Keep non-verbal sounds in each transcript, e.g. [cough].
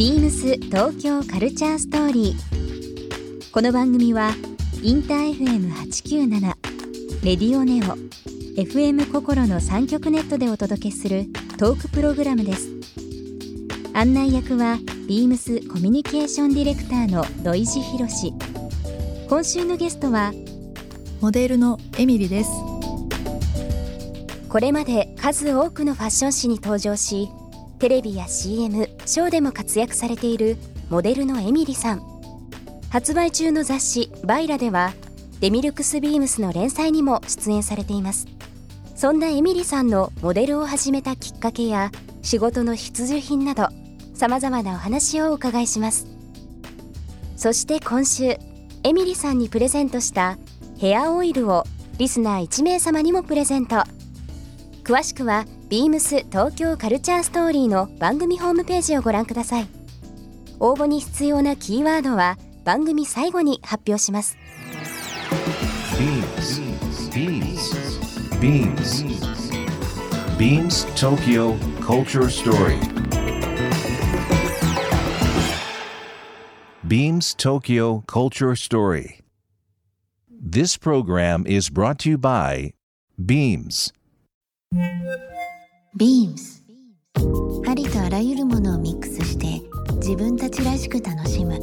ビームス東京カルチャーストーリー。この番組はインター FM897 レディオネオ FM 心の三極ネットでお届けするトークプログラムです。案内役はビームスコミュニケーションディレクターの土井博志。今週のゲストはモデルのエミリです。これまで数多くのファッション誌に登場しテレビや CM ショーでも活躍されているモデルのエミリさん。発売中の雑誌「バイラ」ではデミルクスビームスの連載にも出演されています。そんなエミリさんのモデルを始めたきっかけや仕事の必需品などさまざまなお話をお伺いします。そして今週エミリさんにプレゼントしたヘアオイルをリスナー1名様にもプレゼント。詳しくはビームス東京カルチャーストーリーの番組ホームページをご覧ください。応募に必要なキーワードは番組最後に発表します。ビームスビームスビームスビームス東京カルチャーストーリー Beams Tokyo Culture Story. This program is brought to you by Beams. Beams. ありとあらゆるものをミックスして自分たちらしく楽しむ。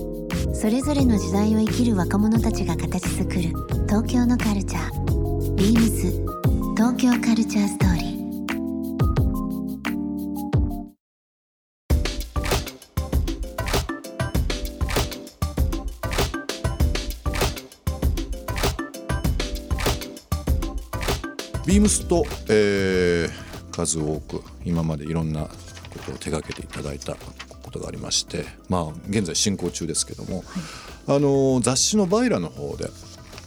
それぞれの時代を生きる若者たちが形作る。東京のカルチャー。ビームス東京カルチャーストーリー。ビームスと、えー、数多く今までいろんなことを手がけていただいたことがありましてまあ現在進行中ですけども、はい、あの雑誌の「バイラ」の方で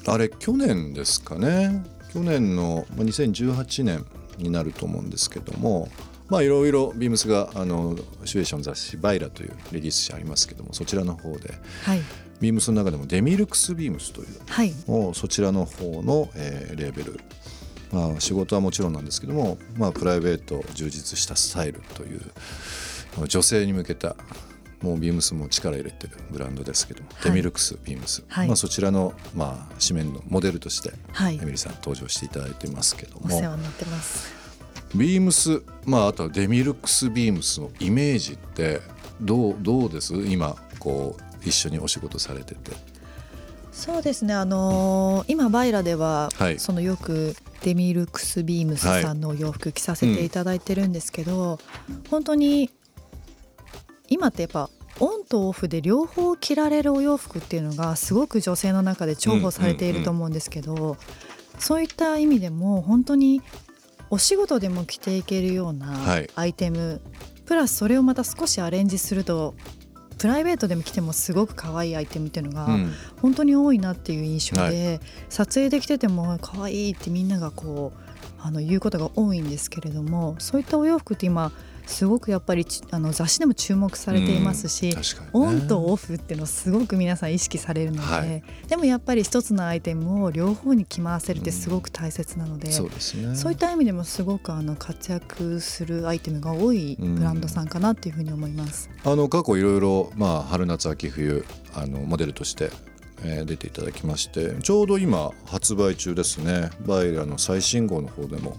あれ去年ですかね。去年の2018年になると思うんですけどもまあいろいろビームスがあのシチュエーション雑誌「バイラ」というレディース誌ありますけどもそちらの方で、はい、ビームスの中でもデミルクスビームスという、はい、そちらの方の、えー、レーベルまあ、仕事はもちろんなんですけども、まあ、プライベート充実したスタイルという女性に向けたもうビームスも力入れてるブランドですけども、はい、デミルクスビームス、はい、まあ、そちらの、まあ、紙面のモデルとして、はい、エミリさん登場していただいてますけども。お世話になってます。ビームス、まあ、あとはデミルクスビームスのイメージってどうどうです？今こう一緒にお仕事されてて。そうですね。あのー、今バイラでは、はい、そのよくデミルクスビームスさんのお洋服着させていただいてるんですけど、はいうん、本当に今ってやっぱオンとオフで両方着られるお洋服っていうのがすごく女性の中で重宝されていると思うんですけど、そういった意味でも本当にお仕事でも着ていけるようなアイテム、はい、プラスそれをまた少しアレンジするとプライベートでも着てもすごく可愛いアイテムっていうのが本当に多いなっていう印象で、はい、撮影できてても可愛いってみんながこうあの言うことが多いんですけれどもそういったお洋服って今すごくやっぱりあの雑誌でも注目されていますし、うんね、オンとオフっていうのをすごく皆さん意識されるので、はい、でもやっぱり一つのアイテムを両方に着回せるってすごく大切なので、うん、そうですね、そういった意味でもすごくあの活躍するアイテムが多いブランドさんかなっていうふうに思います。あの過去いろいろまあ春夏秋冬あのモデルとしてえー、出ていただきましてちょうど今発売中ですね。バイラの最新号の方でも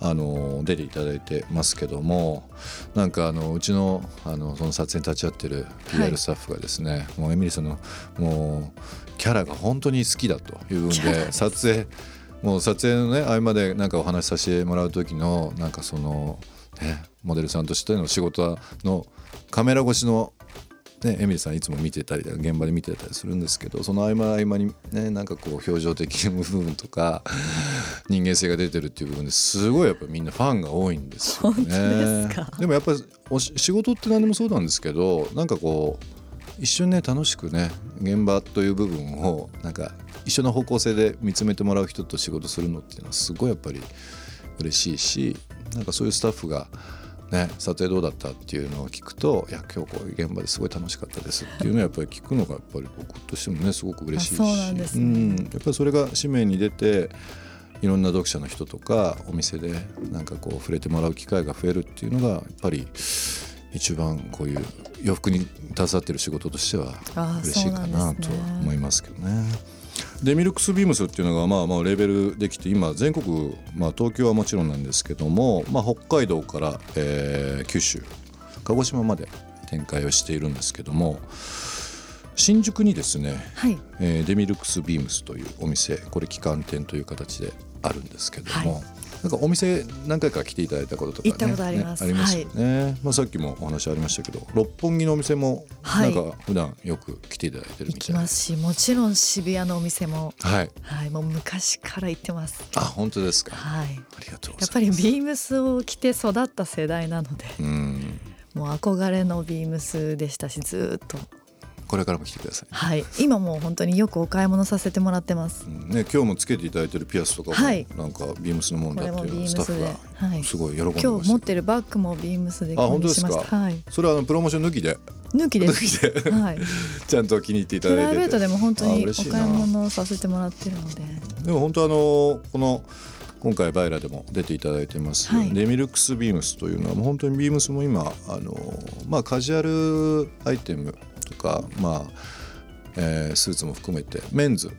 あの出ていただいてますけどもなんかあのうちのあのその撮影に立ち会ってる PR スタッフがですね、はい、もうエミリーさんのもうキャラが本当に好きだという分で撮影もう撮影のね合間でなんかお話しさせてもらう時のなんかそのねモデルさんとしての仕事のカメラ越しのね、エミリさんいつも見てたり現場で見てたりするんですけどその合間合間にねなんかこう表情的な部分とか人間性が出てるっていう部分ですごいやっぱみんなファンが多いんですよね。[laughs] でもやっぱり仕事って何でもそうなんですけどなんかこう一瞬ね楽しくね現場という部分をなんか一緒の方向性で見つめてもらう人と仕事するのっていうのはすごいやっぱり嬉しいしなんかそういうスタッフがね、撮影どうだったっていうのを聞くといや今日こういう現場ですごい楽しかったですっていうのをやっぱり聞くのがやっぱり僕としてもねすごく嬉しいし、ね、うん、やっぱりそれが紙面に出ていろんな読者の人とかお店でなんかこう触れてもらう機会が増えるっていうのがやっぱり一番こういう洋服に携わってる仕事としては嬉しいかなと思いますけどね。デミルクスビームスっていうのがまあまあレベルできて今全国、まあ、東京はもちろんなんですけども、まあ、北海道から、えー、九州鹿児島まで展開をしているんですけども新宿にですね、はい。えー、デミルクスビームスというお店これ旗艦店という形であるんですけども、はいなんかお店何回か来ていただいたこととか、ね、行ったことあります、ね、ありますよね、はい、まあさっきもお話ありましたけど六本木のお店もなんか普段よく来ていただいてるみたいな、行きますしもちろん渋谷のお店も。はい、はい、もう昔から行ってます。あ本当ですか。はい。ありがとうやっぱりビームスを着て育った世代なのでうん。もう憧れのビームスでしたしずっとこれからも来てください、はい、今もう本当によくお買い物させてもらってます、うん、ね今日もつけていただいてるピアスとかも、はい、なんかビームスのものだっていうスタッフがすごい喜んでます、はい、今日持ってるバッグもビームスで購入しました。はい、それはあのプロモーション抜きで？抜きです。はい、[laughs] ちゃんと気に入っていただいてプライベートでも本当にお買い物させてもらってるので。でも本当あのこの今回バイラでも出ていただいてます、はい、デミルクスビームスというのはもう本当にビームスも今あの、まあ、カジュアルアイテムとか、まあえー、スーツも含めてメンズ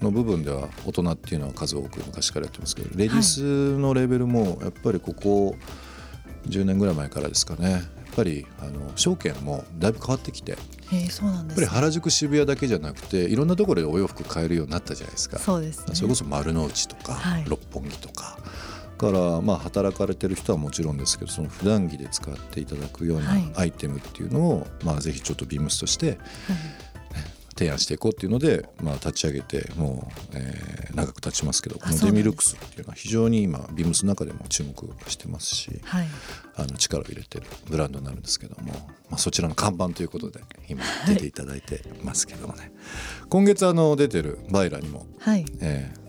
の部分では大人っていうのは数多く昔からやってますけどレディースのレベルもやっぱりここ10年ぐらい前からですかね。やっぱりあの証券もだいぶ変わってきてそうなんです、やっぱり原宿渋谷だけじゃなくていろんなところでお洋服買えるようになったじゃないですか。そうです、ね、それこそ丸の内とか、はい、六本木とかからまあ働かれてる人はもちろんですけどその普段着で使っていただくようなアイテムっていうのを、まあぜひちょっとビームスとして、はい提案していこうっていうので、まあ、立ち上げてもう、えー、長く経ちますけどこのデミルクスっていうのは非常に今ビームスの中でも注目してますし、はい、あの力を入れてるブランドになるんですけども、まあ、そちらの看板ということで今出ていただいてますけどもね、はい、今月あの出てるバイラにも、はい。えー、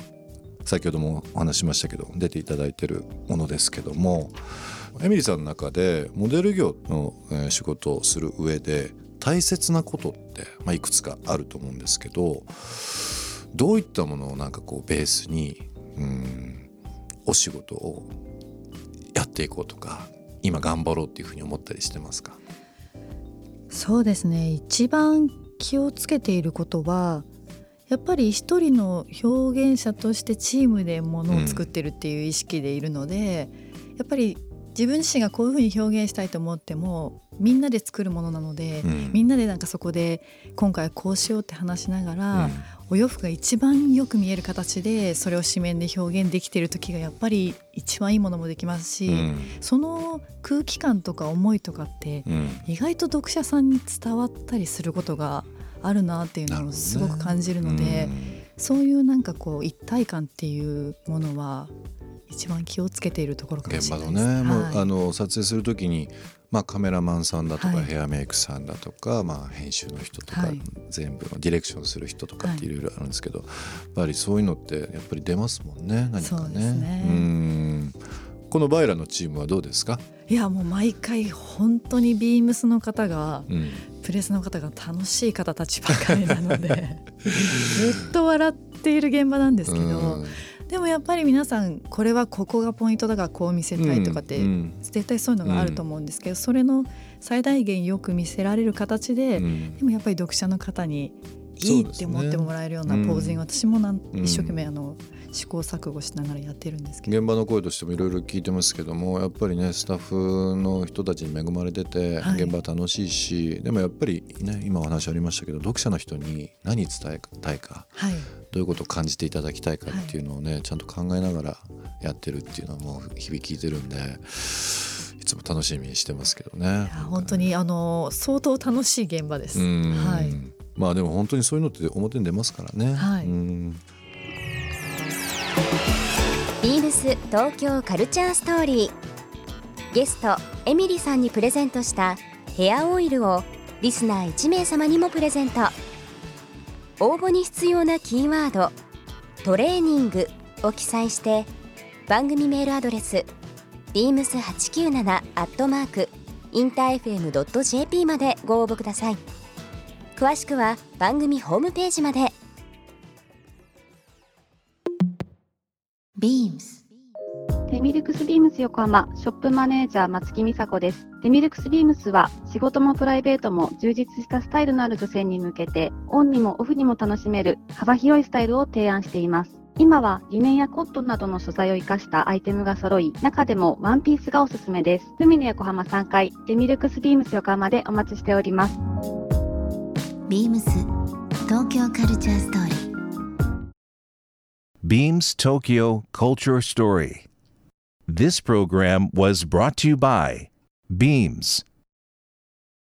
先ほどもお話しましたけど出ていただいてるものですけどもエミリーさんの中でモデル業の仕事をする上で大切なことって、まあ、いくつかあると思うんですけどどういったものをなんかこうベースにうんお仕事をやっていこうとか今頑張ろうっていうふうに思ったりしてますか？そうですね。一番気をつけていることはやっぱり一人の表現者としてチームでものを作ってるっていう意識でいるので、うん、やっぱり自分自身がこういうふうに表現したいと思ってもみんなで作るものなので、うん、みんなでなんかそこで今回こうしようって話しながら、うん、お洋服が一番よく見える形でそれを紙面で表現できてる時がやっぱり一番いいものもできますし、うん、その空気感とか思いとかって意外と読者さんに伝わったりすることがあるなっていうのをすごく感じるので、ね、そういうなんかこう一体感っていうものは一番気をつけているところかもしれないです。現場のね、はい、もうあの撮影する時にまあ、カメラマンさんだとか、ヘアメイクさんだとか、まあ、編集の人とか、全部のディレクションする人とかってい。ろいろあるんですけど、やっぱりそういうのってやっぱり出ますもんね何かね。ね。うんこのバイラのチームはどうですか？いやもう毎回本当にビームスの方が、うん、プレスの方が楽しい方たちばかりなので [laughs] ずっと笑っている現場なんですけど。でもやっぱり皆さんこれはここがポイントだからこう見せたいとかって、絶対そういうのがあると思うんですけど、それの最大限よく見せられる形で、でもやっぱり読者の方にいいって思ってもらえるようなポージング、私もなん一生懸命あの試行錯誤しながらやってるんですけど現場の声としてもいろいろ聞いてますけどもやっぱりねスタッフの人たちに恵まれてて、現場楽しいしでもやっぱりね今お話ありましたけど読者の人に何伝えたいか、はい、どういうことを感じていただきたいかっていうのをね、はい、ちゃんと考えながらやってるっていうのはもう日々聞いてるんで。いつも楽しみにしてますけどね。本当にあの相当楽しい現場です。はい。まあでも本当にそういうのって表に出ますからね。はい。ビームス東京カルチャーストーリーゲストエミリさんにプレゼントしたヘアオイルをリスナー1名様にもプレゼント。応募に必要なキーワード「トレーニング」を記載して番組メールアドレス beams897 アットマークインター FM.jp までご応募ください詳しくは番組ホームページまで BEAMS デミルクスビームス横浜ショップマネージャー松木美佐子です。デミルクスビームスは仕事もプライベートも充実したスタイルのある女性に向けてオンにもオフにも楽しめる幅広いスタイルを提案しています。今はリネンやコットンなどの素材を生かしたアイテムが揃い、中でもワンピースがおすすめです。海の横浜3階、デミルクスビームス横浜でお待ちしております。ビームス東京カルチャーストーリー Beams Tokyo Culture Story. This program was brought to you by Beams.